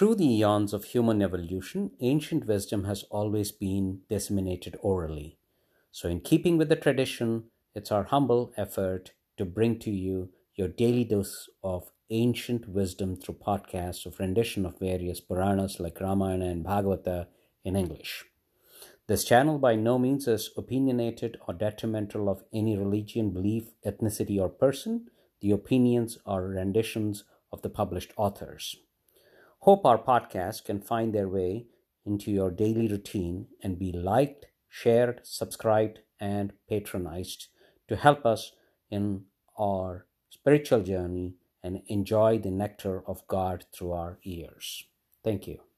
Through the eons of human evolution, ancient wisdom has always been disseminated orally. So, in keeping with the tradition, it's our humble effort to bring to you your daily dose of ancient wisdom through podcasts of rendition of various Puranas like Ramayana and Bhagavata in English. This channel by no means is opinionated or detrimental of any religion, belief, ethnicity, or person. The opinions are renditions of the published authors. Hope our podcast can find their way into your daily routine and be liked, shared, subscribed, and patronized to help us in our spiritual journey and enjoy the nectar of God through our ears. Thank you.